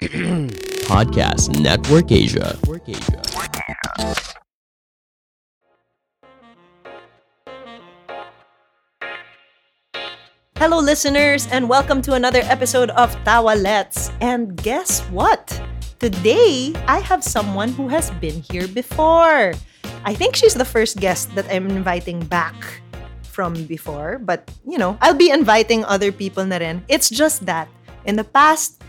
Podcast Network Asia. Hello, listeners, and welcome to another episode of Tawa Let's. And guess what? Today, I have someone who has been here before. I think she's the first guest that I'm inviting back from before, but you know, I'll be inviting other people na rin. It's just that in the past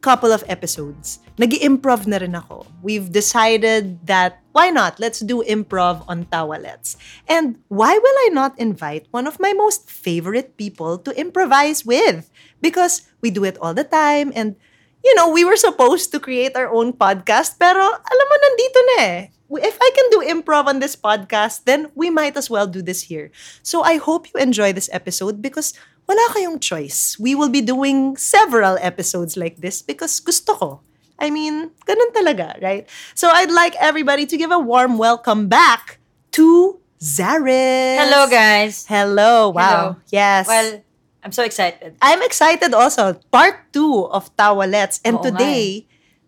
couple of episodes, nag improv na rin ako. We've decided that why not? Let's do improv on Tawalets. And why will I not invite one of my most favorite people to improvise with? Because we do it all the time and you know, we were supposed to create our own podcast pero alam mo nandito na eh. If I can do improv on this podcast, then we might as well do this here. So I hope you enjoy this episode because wala kayong choice. We will be doing several episodes like this because gusto ko. I mean, ganun talaga, right? So I'd like everybody to give a warm welcome back to Zaris. Hello, guys. Hello. Wow. Hello. Yes. Well, I'm so excited. I'm excited also. Part 2 of Tawalets. And Oo nga eh. today,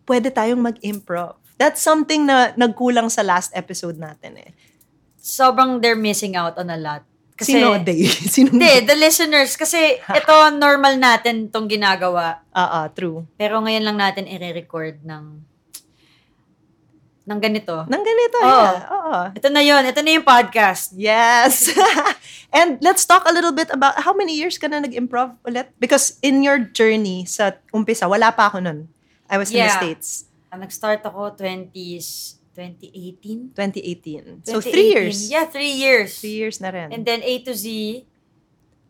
pwede tayong mag-improv. That's something na nagkulang sa last episode natin eh. Sobrang they're missing out on a lot. Kasi, Sino, Day? Sino? Hindi, the listeners. Kasi ito, normal natin tong ginagawa. Ah, ah, true. Pero ngayon lang natin i-record ng ng ganito. Nang ganito, Oo. yeah. Oo. Ito na yon Ito na yung podcast. Yes. and let's talk a little bit about how many years ka na nag-improv ulit? Because in your journey sa umpisa, wala pa ako nun. I was in the Yeah. States. Ah, Nag-start ako 20s, 2018? 2018. So, 2018. three years. Yeah, three years. Three years na rin. And then A to Z,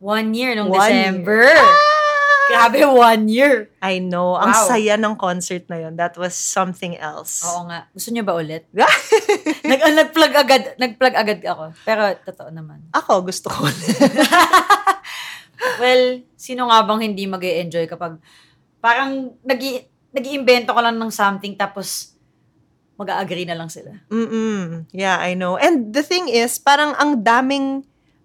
one year nung One December. year. Ah! Grabe, one year. I know. Ang Wow. saya ng concert na yun. That was something else. Oo nga. Gusto niyo ba ulit? Nag, ah, nag-plug agad, nag-plug agad ako. Pero totoo naman. Ako, gusto ko. Well, sino nga bang hindi mag enjoy kapag parang nag nag-iimbento ka lang ng something tapos mag-agree na lang sila. Mm-mm. Yeah, I know. And the thing is, parang ang daming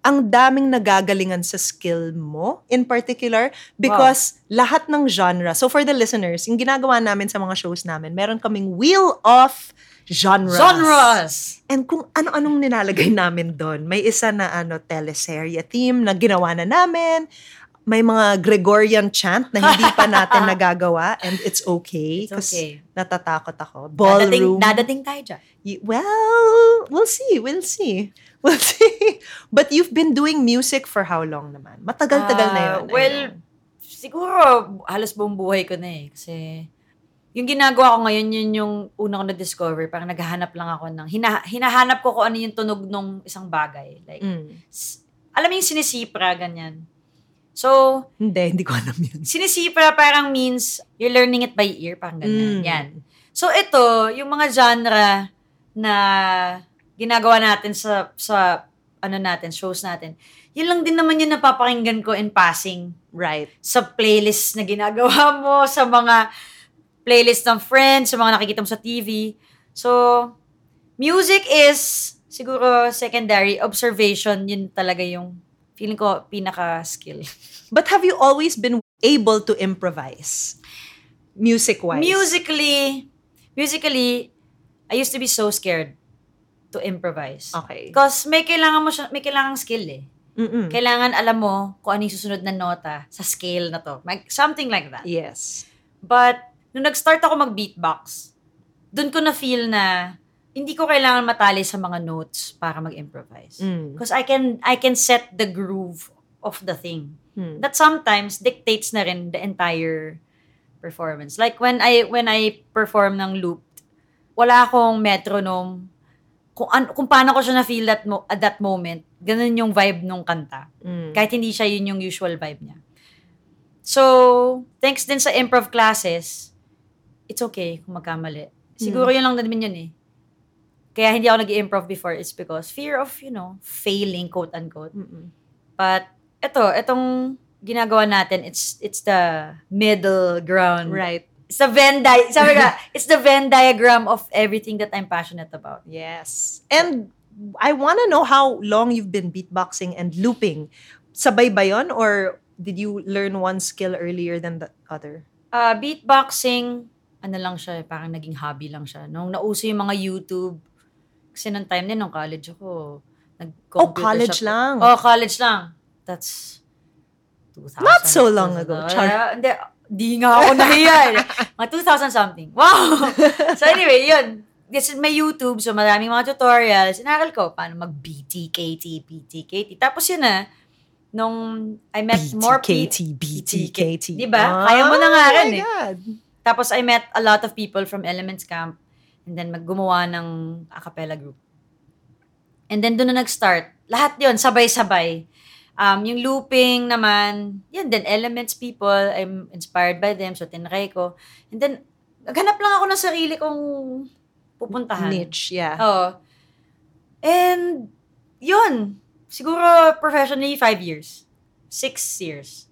ang daming nagagalingan sa skill mo in particular because lahat ng genre. So for the listeners, yung ginagawa namin sa mga shows namin, meron kaming wheel of genres. Genres! And kung ano-anong nilalagay namin doon, may isa na ano teleserye theme na ginawa na namin. May mga Gregorian chant na hindi pa natin nagagawa and it's okay. It's okay. Natatakot ako. Dadating, Ballroom. dadating tayo dyan. Well, we'll see. We'll see. We'll see. But you've been doing music for how long naman? Matagal-tagal na Ah, yun. I well, know. siguro halos buong buhay ko na eh. Kasi yung ginagawa ko ngayon, yun yung una ko na-discover. Parang naghahanap lang ako ng, hina, hinahanap ko kung ano yung tunog ng isang bagay. Like, Mm. alam mo yung sinisipra, ganyan. So, Hindi, hindi ko alam yun. sinisipra parang means you're learning it by ear, parang ganyan. Mm. Yan. So ito, yung mga genre na ginagawa natin sa sa ano natin, shows natin. Yun lang din naman yung napapakinggan ko in passing Right. sa playlist na ginagawa mo, sa mga playlist ng friends, sa mga nakikita mo sa TV. So, music is siguro secondary. Observation, yun talaga yung feeling ko pinaka-skill. But have you always been able to improvise? Music-wise? Musically, musically, I used to be so scared to improvise. Okay. Because may kailangan mo siya, may kailangan skill eh. Mm-mm. Kailangan alam mo kung ano yung susunod na nota sa scale na to. Like, something like that. Yes. But, nung nag-start ako mag-beatbox, dun ko na-feel na hindi ko kailangan matali sa mga notes para mag-improvise. Mm. Because I can I can set the groove of the thing. Hmm. That sometimes dictates na rin the entire performance. Like when I when I perform ng loop, wala akong metronome. Kung an, kung paano ko siya na feel that mo, at that moment, ganun yung vibe nung kanta. Mm. Kahit hindi siya yun yung usual vibe niya. So, thanks din sa improv classes, it's okay kung magkamali. Siguro yun lang naman yun eh. Kaya hindi ako nag-improv before, it's because fear of, you know, failing, quote-unquote. Mm-mm. But, eto, etong ginagawa natin, it's it's the middle ground. Right. It's the Venn di- sabi ka, it's the Venn diagram of everything that I'm passionate about. Yes. And I want to know how long you've been beatboxing and looping. Sabay ba yun? Or did you learn one skill earlier than the other? Ah, beatboxing, ano lang siya, parang naging hobby lang siya. Nung nauso yung mga YouTube, kasi nung time din, nung college ako, nag-computer Oh, college shop- lang. Oh, college lang. That's 2000. Not so long ago, Char. hindi, di nga ako nahiya. eh. Mga 2000 something. Wow! so anyway, yun. This is my YouTube, so maraming mga tutorials. Inaral ko paano mag-BTKT, BTKT. Tapos yun na, nung I met more people. BTKT. Di ba? Kaya mo na nga rin Oh my eh. God. Tapos I met a lot of people from Elements Camp and then maggumawa ng a cappella group. And then doon na nag-start. Lahat yon sabay-sabay. Um, yung looping naman, yun din, Elements people, I'm inspired by them, so tinry ko. And then, naghanap lang ako ng sarili kong pupuntahan. Niche, yeah. Oo. And, yun. Siguro, professionally, five years. Six years.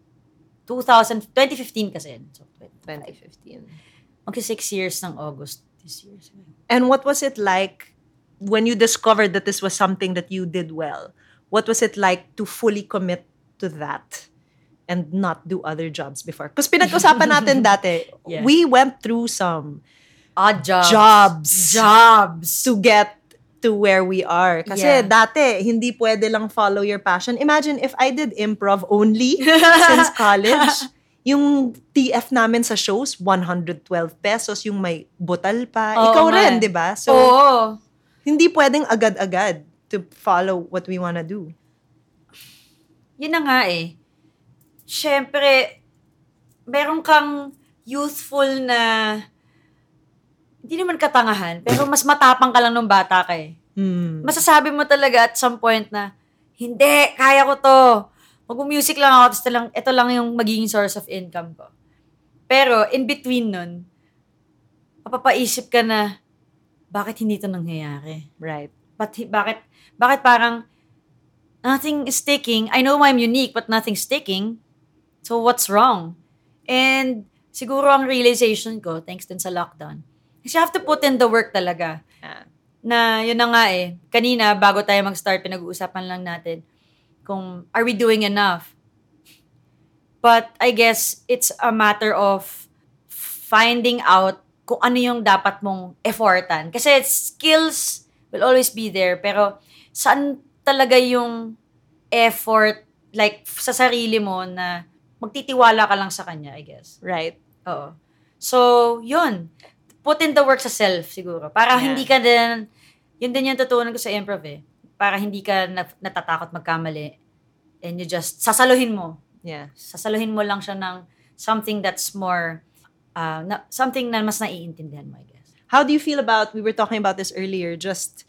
2000, 2015 kasi. So, 2015. Magka six years ng August this year. And what was it like when you discovered that this was something that you did well? What was it like to fully commit to that and not do other jobs before? Because pinag-usapan natin dati, Yeah. we went through some Odd jobs. Jobs. Jobs. to get to where we are. Kasi Yeah. dati, hindi pwede lang follow your passion. Imagine if I did improv only since college. Yung TF namin sa shows, 112 pesos. Yung may butal pa. Oo Ikaw nga rin, di ba? So, Oo. hindi pwedeng agad-agad to follow what we wanna do. Yun na nga eh. Siyempre, meron kang youthful na hindi naman katangahan, pero mas matapang ka lang nung bata ka eh. Hmm. Masasabi mo talaga at some point na, hindi, kaya ko to. Mag-music lang ako, tapos ito lang, ito lang yung magiging source of income ko. Pero, in between nun, mapapaisip ka na, bakit hindi to nangyayari? Right. But, bakit, bakit parang, nothing is sticking. I know I'm unique, but nothing's sticking. So, what's wrong? And, siguro ang realization ko, thanks din sa lockdown, is you have to put in the work talaga Yeah. na yun na nga eh. Kanina, bago tayo mag-start, pinag-uusapan lang natin kung are we doing enough? But I guess it's a matter of finding out kung ano yung dapat mong effortan. Kasi skills will always be there, pero saan talaga yung effort, like sa sarili mo na magtitiwala ka lang sa kanya, I guess. Right. Oo. So, yun. Put in the work sa self, siguro. Para Yeah. hindi ka din, yun din yung tutunan ko sa improv eh. Para hindi ka na- natatakot magkamali. And you just, sasaluhin mo. Yeah. Sasaluhin mo lang siya ng something that's more, uh, na, something na mas naiintindihan mo, I guess. How do you feel about, we were talking about this earlier, just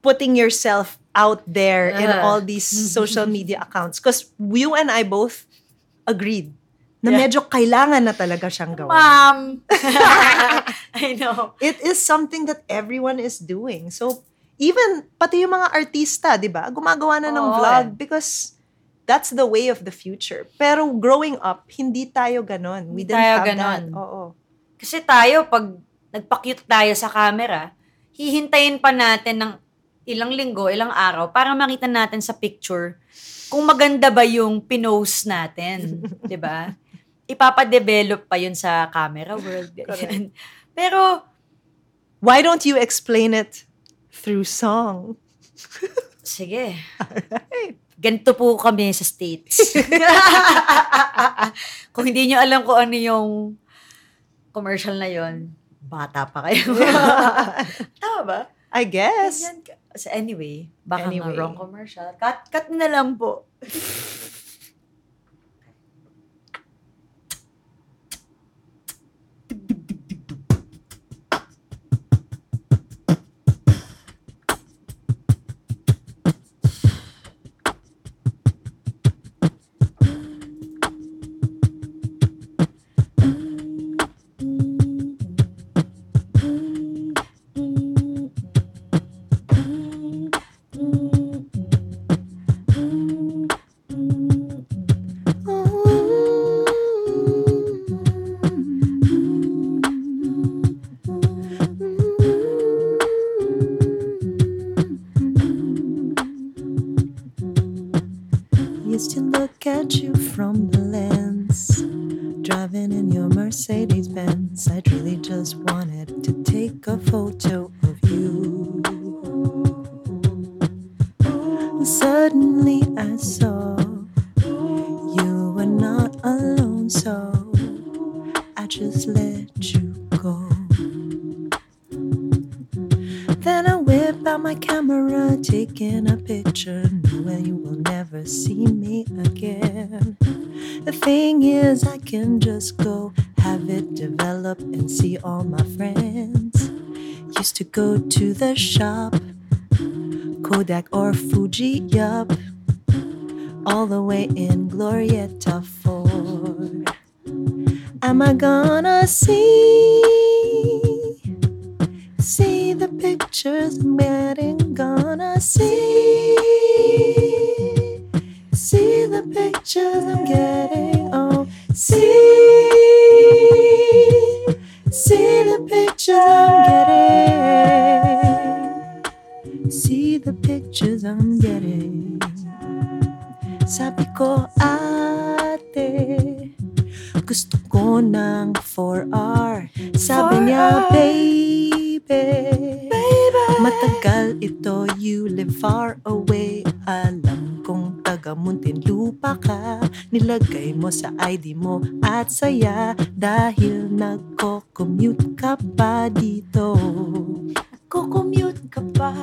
putting yourself out there in Ah. all these social media accounts? Because you and I both agreed na Yeah. medyo kailangan na talaga siyang gawin. Mom! I know. It is something that everyone is doing. So, even pati yung mga artista, di ba? Gumagawa na ng Oo, vlog eh. because that's the way of the future. Pero growing up, hindi tayo ganon. We didn't tayo have ganon. that. Oo. Kasi tayo, pag nagpa-cute tayo sa camera, hihintayin pa natin ng ilang linggo, ilang araw, para makita natin sa picture kung maganda ba yung pinost natin. 'di ba? Ipapadevelop pa yun sa camera world. ganyan. Pero, Why don't you explain it through song? sige. Alright. Ganito po kami sa States. kung hindi nyo alam kung ano yung commercial na yon bata pa kayo. Tama ba? I guess. So anyway, baka Anyway. nga wrong commercial. Cut, cut na lang po. In your Mercedes Benz. I truly just wanted to take a photo of you. Suddenly I saw you were not alone, so I just let you go. Then I whip out my camera, taking a picture, knowing you will never see me again. The thing is, I can just go to the shop, Kodak or Fuji, yup. All the way in Glorietta Ford. Am I gonna? See See the pictures I'm getting. Sabi ko, ate, gusto ko ng 4R. Sabi niya, baby, matagal ito, you live far away. Alam kong taga Muntinlupa ka. Nilagay mo sa ID mo at saya dahil nagko-commute ka pa dito. Nagko-commute ka pa.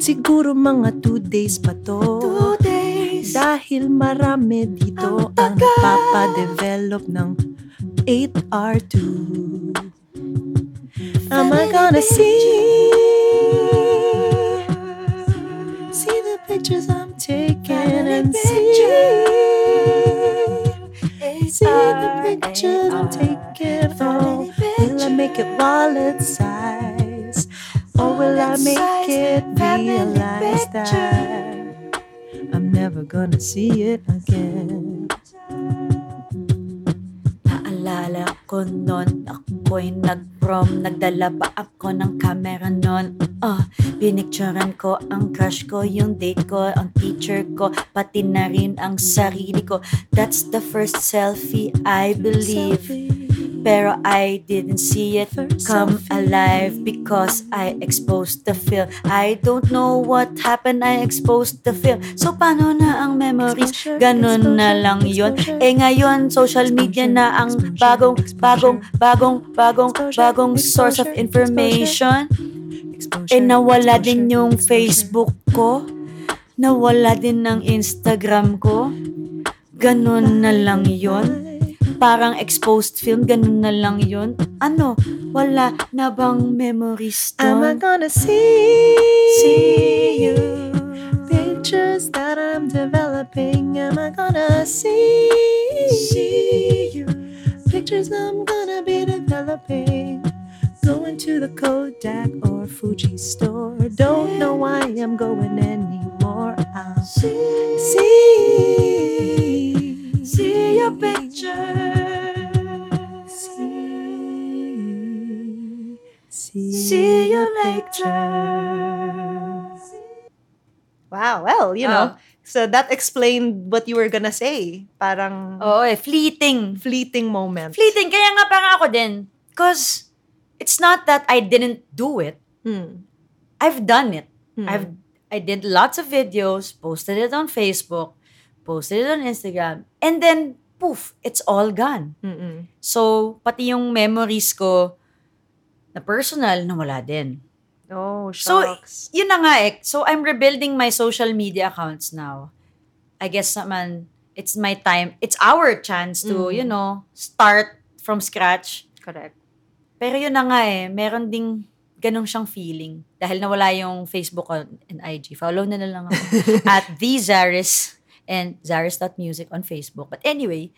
Siguro mga two days pa to. Two days. Dahil marami dito Ang ang papadevelop ng 8R2. Am I gonna see? See the pictures I'm taking and see. See the pictures I'm taking. Oh, will I make it wallet size? Or will I make it realize that I'm never gonna see it again? Naalala ko nun, ako'y nag-prom, nagdala pa ako ng camera nun. Oh, pinicturean ko ang crush ko, yung date ko, ang teacher ko, pati na rin ang sarili ko. That's the first selfie, I believe. Pero I didn't see it come alive because I exposed the film. I don't know what happened, I exposed the film. So paano na ang memories? Ganun na lang exposure. Eh ngayon, social media na ang bagong, bagong, bagong, bagong, bagong source of information. Eh nawala din yung. Facebook ko. Nawala din ng Instagram ko. Ganun na lang yun. Parang exposed film, ganun na lang yun. Ano, wala na bang memories Am I gonna see, See you. pictures that I'm developing? Am I gonna see, See you. pictures I'm gonna be developing? Going to the Kodak or Fuji store. Don't know why I'm going anymore. Well, you know, Oh. so that explained what you were gonna say. Parang Oo eh, fleeting. fleeting moment. Fleeting, kaya nga parang ako din. Because it's not that I didn't do it. Hmm. I've done it. Hmm. I've I did lots of videos, posted it on Facebook, posted it on Instagram, and then poof, it's all gone. Mm-mm. So, pati yung memories ko na personal, nawala din. Oh, So, shucks. yun na nga eh. So, I'm rebuilding my social media accounts now. I guess naman, it's my time. It's our chance to, Mm. you know, start from scratch. Correct. Pero yun na nga eh, meron ding ganong siyang feeling. Dahil nawala yung Facebook and IG. Follow na na lang ako. At the Zaris and Zaris.music on Facebook. But anyway,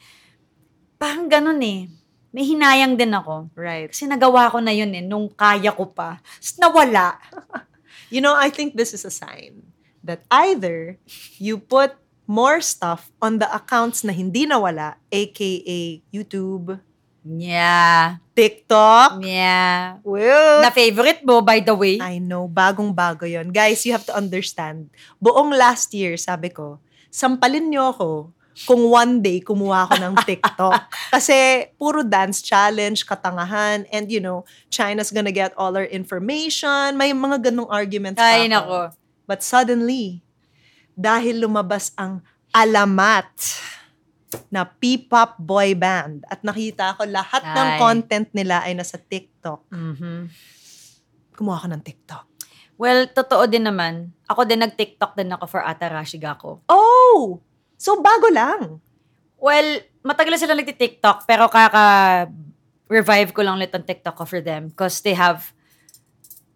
parang ganon eh. May hinayang din ako. Right. Kasi nagawa ko na yun eh, nung kaya ko pa. Tapos nawala. You know, I think this is a sign that either you put more stuff on the accounts na hindi nawala, aka YouTube, Yeah. TikTok. Yeah. Well, Na-favorite mo, by the way. I know, bagong-bago yon Guys, you have to understand. Buong last year, sabi ko, sampalin niyo ako kung one day kumuha ako ng TikTok. Kasi puro dance challenge, katangahan, and you know, China's gonna get all our information. May mga ganong arguments pa Ay, ako. nako. But suddenly, dahil lumabas ang alamat na P-pop boy band at nakita ko lahat ng Ay. content nila ay nasa TikTok. Mhm. Kumuha ko ng TikTok. Well, totoo din naman. Ako din nag-TikTok din ako for Atarashi Gako. Oh! So, bago lang. Well, matagal sila nagti-TikTok pero kaka-revive ko lang ulit ang TikTok ko for them because they have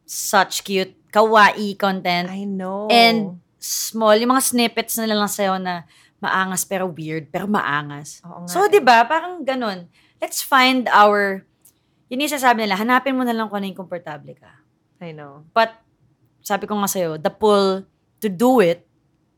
such cute kawaii content I know. and small, yung mga snippets na lang sa'yo na maangas pero weird, pero maangas. Oo nga So, eh. di ba, parang ganun. Let's find our, yun yung sasabi nila, hanapin mo na lang kung ano yung komportable ka. I know. But, sabi ko nga sa'yo, the pull to do it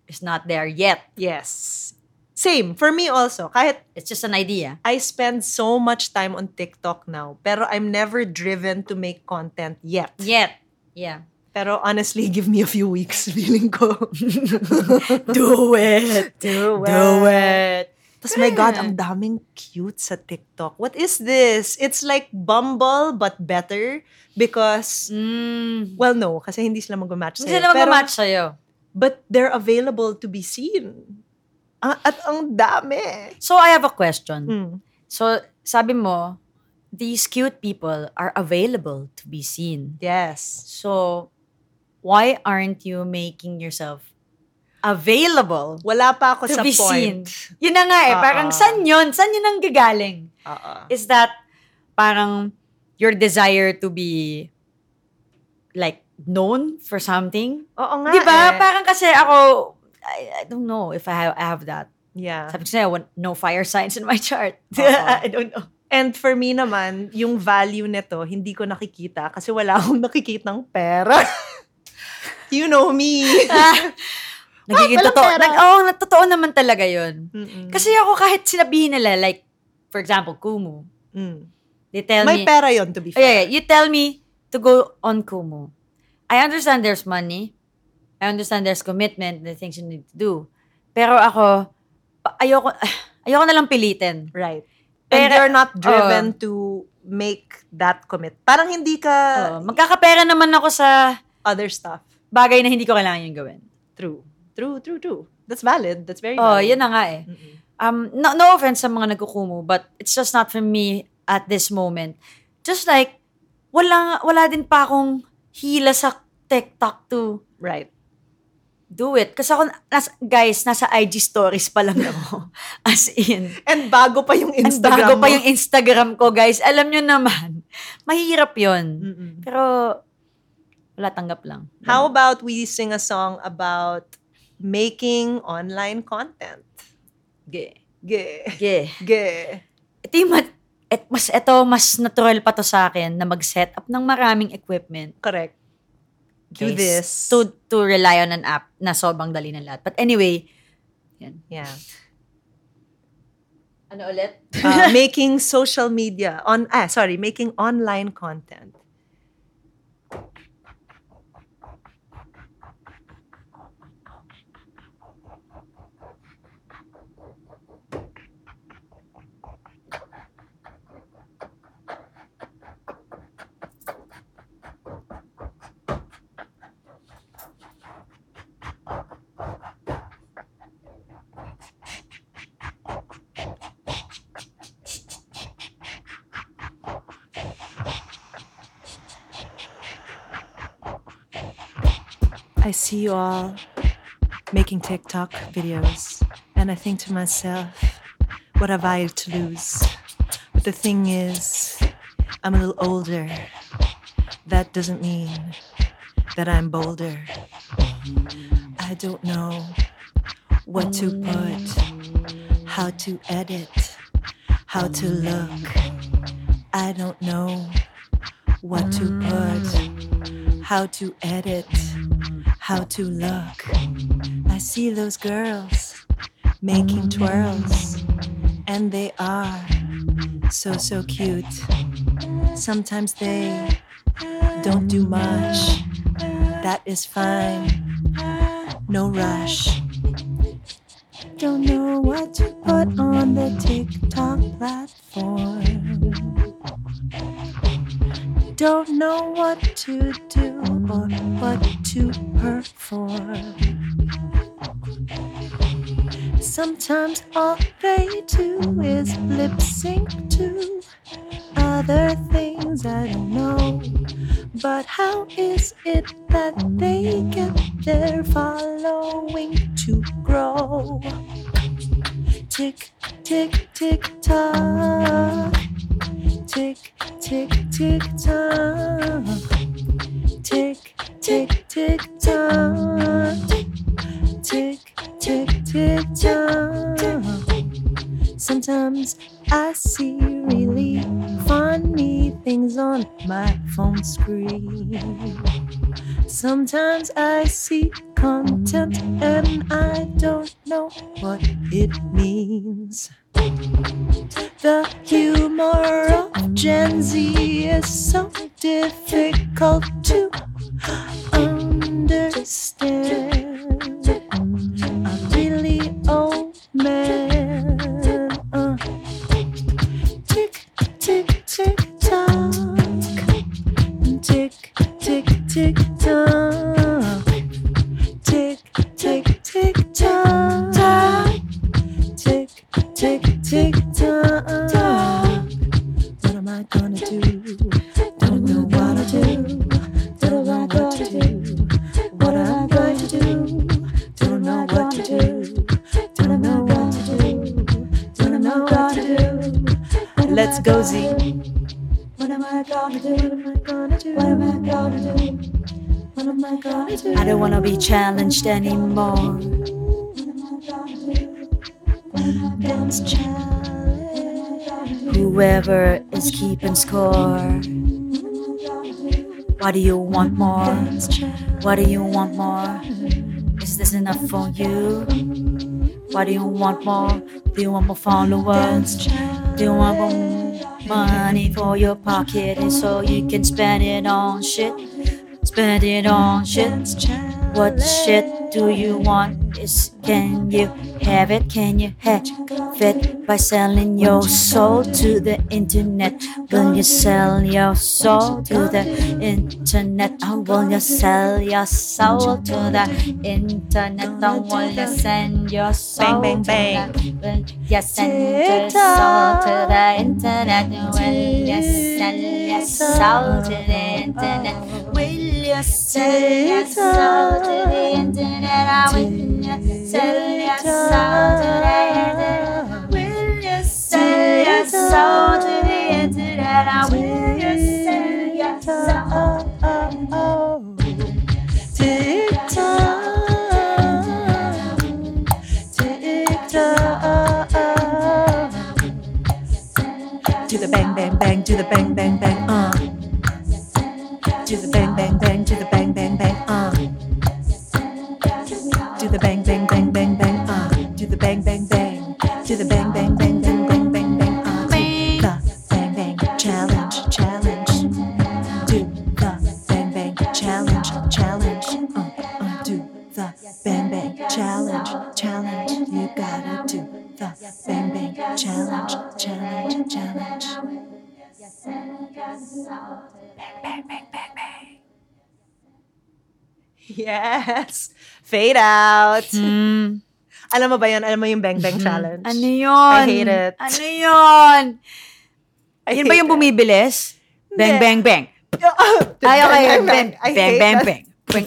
is not there yet. Yes. Same. For me also. Kahit It's just an idea. I spend so much time on TikTok now, pero I'm never driven to make content yet. Yet. Yeah. Pero honestly, give me a few weeks, feeling ko. Do it. Do Do it. Tapos my God, ang daming cute sa TikTok. What is this? It's like Bumble, but better. Because, Mm. well, no, kasi hindi sila mag-match Hindi sa'yo. sila Pero- mag-match sa'yo. But they're available to be seen. Ah, at ang dami. So, I have a question. Hmm. So, sabi mo, these cute people are available to be seen. Yes. So, why aren't you making yourself available Wala pa ako to sa be point. seen? Yun na nga eh. Oo. Parang, saan yun? Saan yun ang gagaling? Oo. Is that parang your desire to be like known for something? Oo nga Di ba? eh. Parang kasi ako, I, I don't know if I have, I have that. Yeah. Sabi ko sa'yo, no fire signs in my chart. I don't know. And for me naman, yung value nito, hindi ko nakikita kasi wala akong nakikitang pera. you know me. Nagiging walang totoo. Nag, oh, totoo naman talaga yun. Mm-mm. Kasi ako kahit sinabihin nila, like, for example, Kumu, Mm. they tell May me, pera yon to be oh, fair. yeah, yeah, you tell me to go on Kumu. I understand there's money. I understand there's commitment, the things you need to do. Pero ako, ayoko, ayoko na lang pilitin. Right. And Pero- you're not driven to make that commit. Parang hindi ka Oh, magkakapera naman ako sa other stuff. bagay na hindi ko kailangan yung gawin. True. True, true, true. That's valid. That's very Oh, valid. yun na nga eh. Mm-mm. Um, no, no offense sa mga nagkukumu, but it's just not for me at this moment. Just like, wala, wala din pa akong hila sa TikTok to Right. do it. Kasi ako, nas, guys, nasa IG stories pa lang ako. As in. And bago pa yung Instagram bago pa mo. yung Instagram ko, guys. Alam nyo naman, mahirap yun. Mm-mm. Pero, wala tanggap lang. How about we sing a song about making online content? Ge. Ge. Ge. Ge. Ito yung et, mas, ito, mas natural pa to sa akin na mag-set up ng maraming equipment. Correct. Do Guys, this. To, to rely on an app na sobrang dali ng lahat. But anyway, yan. Yeah. Ano ulit? Uh, making social media on ah sorry, making online content. I see you all making TikTok videos, and I think to myself, what have I to lose? But the thing is, I'm a little older. That doesn't mean that I'm bolder. I don't know what to put, how to edit, how to look. I don't know what to put, how to edit, how to look. I see those girls making twirls, and they are so, so cute. Sometimes they don't do much. That is fine. No rush. don't know what to put on the TikTok platform. Don't know what to do or what to perform. Sometimes all they do is lip sync to other things I don't know. But how is it that they get their following to grow? Tick, tick, tick, tock. Tick, tick, tick, tock. Tick, tick, tick, tock. Tick, tick, tick, tock. Sometimes I see really funny things on my phone screen. Sometimes I see content and I don't know what it means. The humor of Gen Z is so difficult to understand. Keeping score. What do you want more? What do you want more? Is this enough for you? What do you want more? Do you want more followers? Do you want more money for your pocket and so you can spend it on shit? Spend it on shit. What shit do you want? Is can you have it? Can you have it by selling your soul to the internet? Will you sell your soul to the internet? Or will you sell your soul to the internet? Or will you send your soul Bang, bang, to bang. the Will you send your soul to the internet? Will you sell your soul to the internet? Will you sell your soul to the internet? I will you sell your soul to the internet? Will you sell your soul to the internet? I will you sell your soul? Do the bang bang bang, do the bang bang bang, uh. Do the bang bang bang, do the bang bang bang, uh. Do the bang bang bang bang bang, uh. Do the bang bang bang, Yes. Fade out. Hmm. Alam mo ba yun? Alam mo yung bang bang challenge? Ano yun? I hate it. Ano yun? I Yun ba yung it. bumibilis? Bang, Hindi. bang, bang. Ay, Ay, okay. bang, Bang, bang, bang, bang. Bang,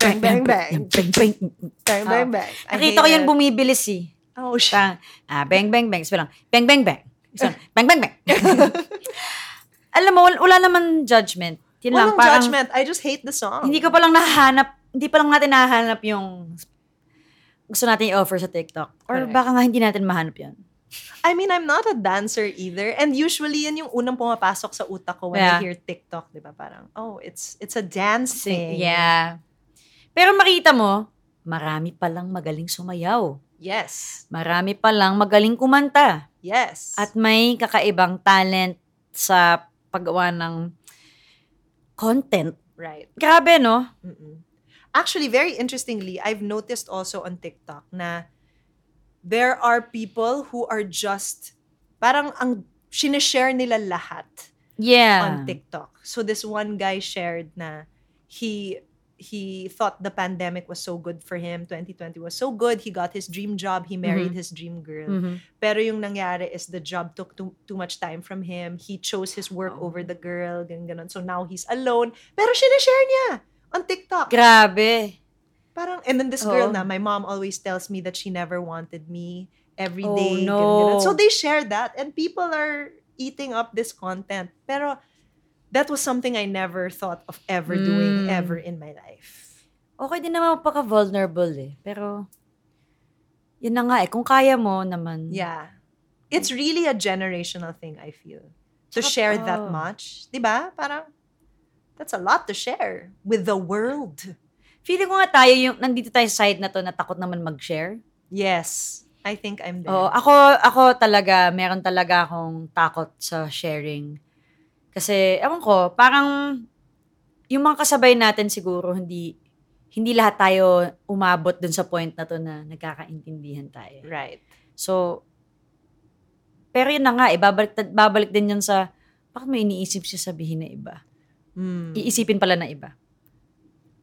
Bang, bang, bang. Bang, bang. Bang, bang, bang. I Nakita ko yun it. bumibilis eh. Oh, shit. Parang, ah, bang, bang, bang. Sabi lang, bang, bang, bang. Bang, bang, bang. Alam mo, wala naman judgment. Yun lang, Walang parang, judgment. I just hate the song. hindi ko pa lang nahahanap, hindi pa lang natin nahahanap yung gusto natin i-offer sa TikTok. Or Correct. baka nga hindi natin mahanap yun. I mean, I'm not a dancer either. And usually, yan yung unang pumapasok sa utak ko when Yeah. I hear TikTok, di ba? Parang, oh, it's it's a dance thing. Yeah. Pero makita mo, marami palang magaling sumayaw. Yes. Marami palang magaling kumanta. Yes. At may kakaibang talent sa paggawa ng content. right. Grabe, no? Mm-mm. Actually, very interestingly, I've noticed also on TikTok na there are people who are just, parang ang sinishare nila lahat Yeah. on TikTok. So this one guy shared na he he thought the pandemic was so good for him. 2020 was so good. He got his dream job. He married his dream girl. Mhm. Pero yung nangyari is the job took too, too much time from him. He chose his work Oh. over the girl. Ganun, ganun. So now he's alone. Pero sinishare niya on TikTok. Grabe. Parang, and then this girl Oo. na, my mom always tells me that she never wanted me every Oh, day. ganun, no. ganun. So they share that and people are eating up this content. Pero that was something I never thought of ever doing Mm. ever in my life. Okay din naman pagka-vulnerable eh. Pero, yun na nga eh. Kung kaya mo naman. Yeah. It's really a generational thing, I feel. To Tsaka- share that oo. much. 'Di ba? Parang, that's a lot to share with the world. Feeling ko nga tayo yung, nandito tayo sa side na to na takot naman mag-share. Yes. I think I'm there. Oo, ako, ako talaga, meron talaga akong takot sa sharing. Kasi, ewan ko, parang, yung mga kasabay natin siguro, hindi, hindi lahat tayo umabot dun sa point na to na nagkakaintindihan tayo. right. So, pero yun na nga, eh, babalik, babalik din yun sa, bakit may iniisip siya sabihin na iba? Mm. Iisipin pala na iba.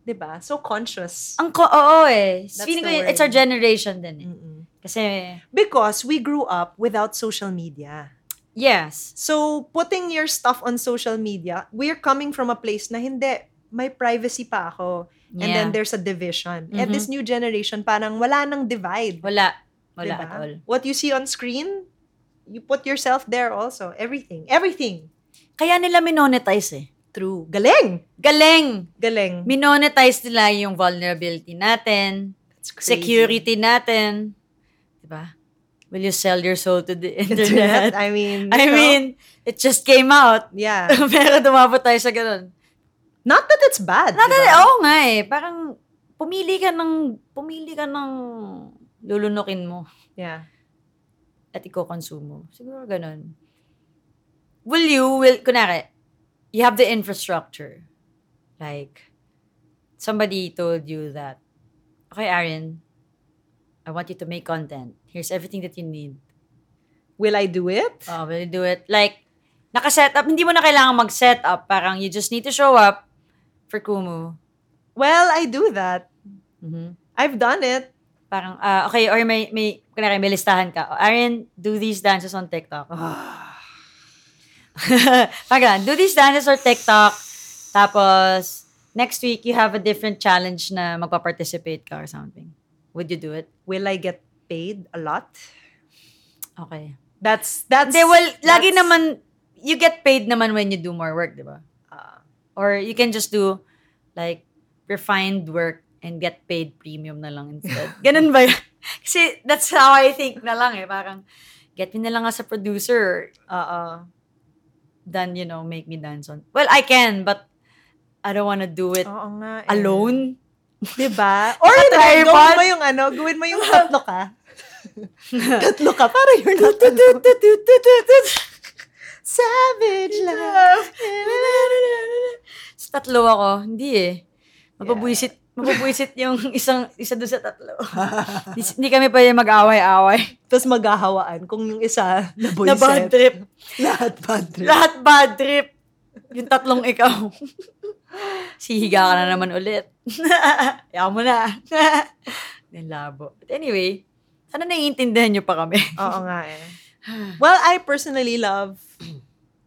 'Di ba? So conscious. Ang ko, oo eh. That's Feeling ko it's our generation din eh. Mm-mm. Kasi, Because we grew up without social media. Yes. So, putting your stuff on social media, we're coming from a place na hindi, may privacy pa ako. And Yeah. then there's a division. And Mhm. this new generation, parang wala nang divide. Wala. Wala Diba? at all. What you see on screen, you put yourself there also. Everything. Everything. Kaya nila minonetize eh. True. Galing! Galing! Galing. Minonetize nila yung vulnerability natin, That's crazy. security natin. Diba? Will you sell your soul to the internet? I mean, I know, mean, it just came out. yeah. Pero dumabot tayo sa ganun. Not that it's bad. Not diba? that, oo nga eh. Parang, pumili ka ng, pumili ka ng lulunukin mo Yeah. at iko-consume mo. Siguro ganun. Will you, will, kunwari, you have the infrastructure. Like, somebody told you that, okay, Aaron, I want you to make content. Here's everything that you need. Will I do it? Oh, will you do it? Like, naka-set up, hindi mo na kailangan mag-set up. Parang you just need to show up for Kumu. Well, I do that. Mhm. I've done it. Parang, ah, okay, or may, may, kunwari, may listahan ka. Oh, Aaron, do these dances on TikTok. Parang, do these dances on TikTok. Tapos, next week, you have a different challenge na magpa-participate ka or something. Would you do it? Will I get paid a lot? Okay. That's that's well, lagi that's- naman, you get paid naman when you do more work, di ba? Ah, Or you can just do, like, refined work and get paid premium na lang instead. Ganun ba yun? Kasi that's how I think na lang eh. Parang, get me na lang as a producer Oo. than, you know, make me dance on. Well, I can, but I don't wanna do it Oo nga. eh. alone. Diba? Or Tripod. gawin mo yung ano, gawin mo yung tatlo ka. tatlo ka, para you're not alone. Savage love. Tatlo ako, hindi eh. Mapabwisit, mapabwisit yung isang, isa doon sa tatlo. hindi, kami pwede mag-away-away. Tapos maghahawaan kung yung isa na Na bad trip. Lahat bad trip. Lahat bad trip. Yung tatlong ikaw. Sihiga ka na naman ulit. Ayaw mo na. Yung labo. But anyway, sana naiintindihan nyo pa kami. Oo nga eh. Well, I personally love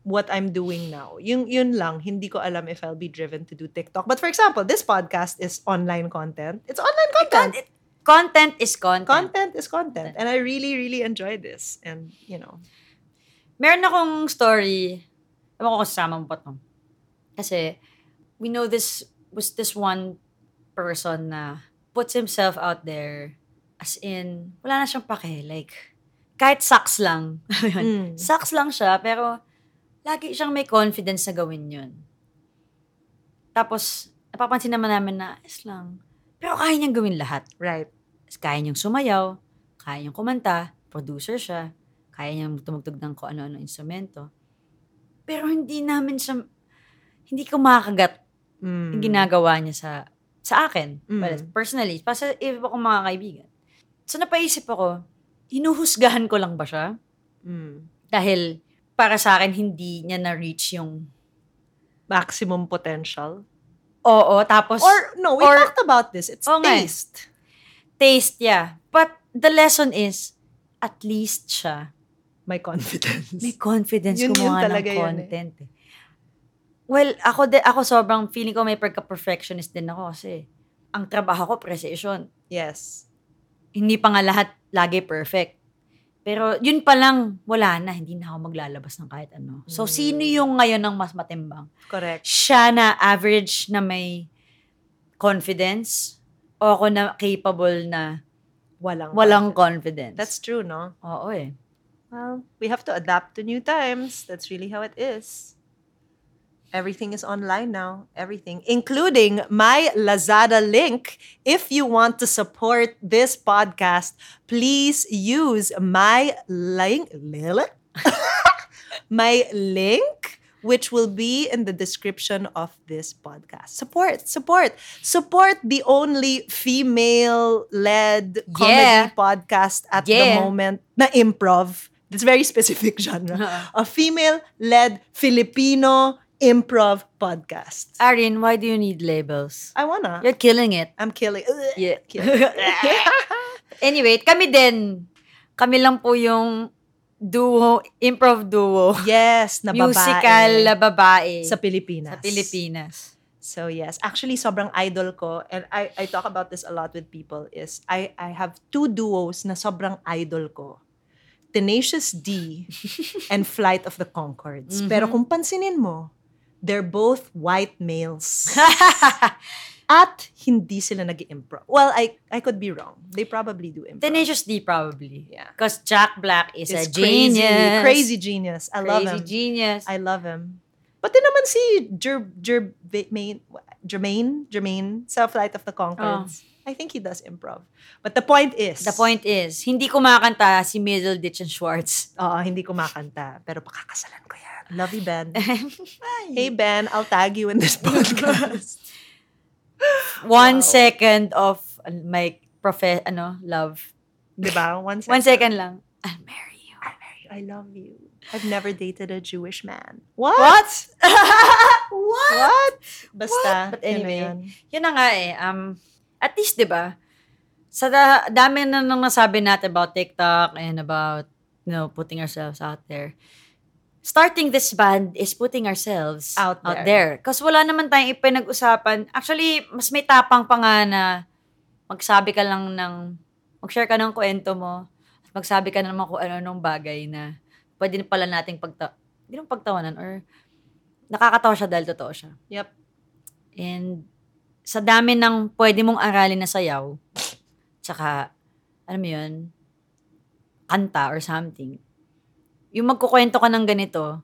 what I'm doing now. Yung yun lang, hindi ko alam if I'll be driven to do TikTok. But for example, this podcast is online content. It's online content. Content is content. Content is content. And I really, really enjoy this. And, you know. Meron akong story. Ewan ko kasama mo pa to. Kasi, we know this was this one person na puts himself out there as in, wala na siyang pake. Like, kahit sucks lang. Mm. sucks lang siya, pero lagi siyang may confidence na gawin yun. Tapos, napapansin naman namin na, is lang. Pero kaya niyang gawin lahat. Right. Kaya niyang sumayaw, kaya niyang kumanta, producer siya, kaya niyang tumugtog ng kung ano-ano instrumento. Pero hindi namin siya, hindi ko makakagat Mm. ginagawa niya sa sa akin. Mm. Well, personally, pa sa iba kong mga kaibigan. So, napaisip ako, hinuhusgahan ko lang ba siya? Mm. Dahil para sa akin, hindi niya na-reach yung Maximum potential. oo. Tapos, Or, no, we or- talked about this. It's Oo nga eh. taste. taste, yeah. But the lesson is, at least siya My confidence. may confidence Yun- yun gumawa talaga ng yun eh. content. eh. Well, ako de, ako sobrang feeling ko may pagka-perfectionist din ako kasi ang trabaho ko precision. yes. Hindi pa nga lahat lagi perfect. Pero yun pa lang, wala na. Hindi na ako maglalabas ng kahit ano. So, Mm. sino yung ngayon ng mas matimbang? Correct. Siya na average na may confidence o ako na capable na Walang walang confidence. confidence? That's true, no? Oo eh. Well, we have to adapt to new times. That's really how it is. Everything is online now. Everything, including my Lazada link. If you want to support this podcast, please use my link. my link, which will be in the description of this podcast. Support, support, support the only female-led comedy Yeah. podcast at the moment na improv. It's very specific genre. A female-led Filipino improv podcast. Arin, why do you need labels? I wanna. You're killing it. I'm killing. Yeah. Killing. anyway, kami din. Kami lang po yung duo, improv duo. yes, na babae. Musical na babae sa Pilipinas. sa Pilipinas. So yes, actually sobrang idol ko and I I talk about this a lot with people is I I have two duos na sobrang idol ko. Tenacious D and Flight of the Concords. Pero kung pansinin mo, they're both white males. At hindi sila nag improv Well, I I could be wrong. They probably do improv. Tenacious D probably. Yeah. Because Jack Black is It's a genius. crazy, crazy genius. I love Crazy him. genius. I love him. Pati naman si Jer, Jermaine, Jermaine, Jermaine sa Flight of the Conchords. I think he does improv. But the point is, The point is, hindi kumakanta si Middleditch and Schwartz. Oo, hindi kumakanta. Pero pakakasalan ko yan. Love you, Ben. hey, Ben, I'll tag you in this podcast. One Wow. second of uh, my profe ano, love. diba? One second. One second lang. I'll marry you. I love you. I've never dated a Jewish man. What? What? What? What? Basta. But yun na anyway, yun. Yun na nga eh. Um, at least, di ba? Sa da- dami na nang nasabi natin about TikTok and about, you know, putting ourselves out there. Starting this band is putting ourselves Out out there. there. Kasi wala naman tayong ipinag-usapan. Actually, mas may tapang pa nga na magsabi ka lang ng, mag-share ka ng kwento mo, at magsabi ka naman kung ano-anong bagay na pwede na pala nating pagta, hindi naman pagtawanan or nakakatawa siya dahil totoo siya. Yep. And sa dami ng pwede mong aralin na sayaw, tsaka, ano mo yun, kanta or something, yung magkukwento ka ng ganito,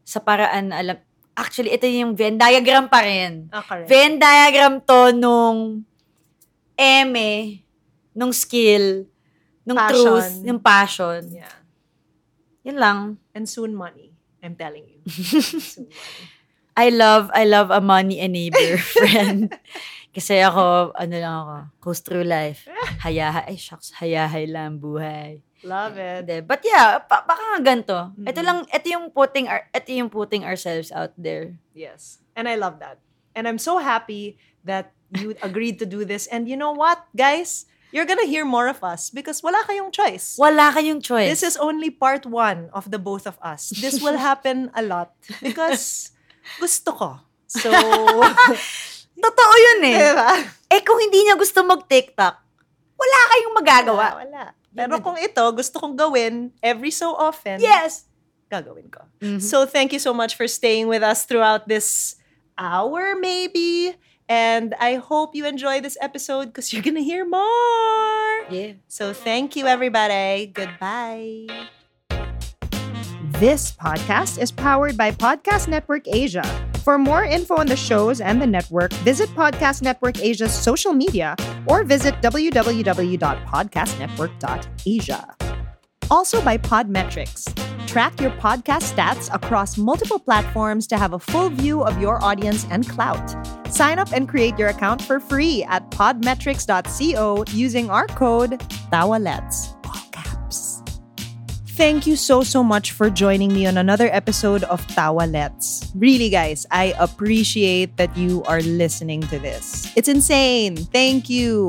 sa paraan, alam, actually, ito yung Venn diagram pa rin. Correct. Venn diagram to nung eme, nung skill, nung Passion. truth, yung passion. Yeah. Yun lang. And soon money. I'm telling you. soon money. I love, I love a money enabler friend. Kasi ako, ano lang ako, coast through life. Hayahay, ay shucks, hayahay lang buhay. Love it. Hindi. But yeah, pa- baka nga ganito. Ito Mhm. lang, ito yung putting, our, ito yung putting ourselves out there. Yes. And I love that. And I'm so happy that you agreed to do this. And you know what, guys? You're gonna hear more of us because wala kayong choice. Wala kayong choice. This is only part one of the both of us. This will happen a lot because gusto ko. So, Totoo yun eh. diba? Eh kung hindi niya gusto mag-TikTok, wala kayong magagawa. Wala, wala. Pero kung ito, gusto kong gawin every so often, Yes. gagawin ko. Mhm. So thank you so much for staying with us throughout this hour, maybe. And I hope you enjoy this episode because you're gonna hear more. Yeah. So thank you, everybody. Goodbye. This podcast is powered by Podcast Network Asia. For more info on the shows and the network, visit Podcast Network Asia's social media or visit www.podcastnetwork.asia. Also by Podmetrics. Track your podcast stats across multiple platforms to have a full view of your audience and clout. Sign up and create your account for free at podmetrics.co using our code TAWALETS. Thank you so, so much for joining me on another episode of Tawa Let's. Really, guys, I appreciate that you are listening to this. It's insane. Thank you.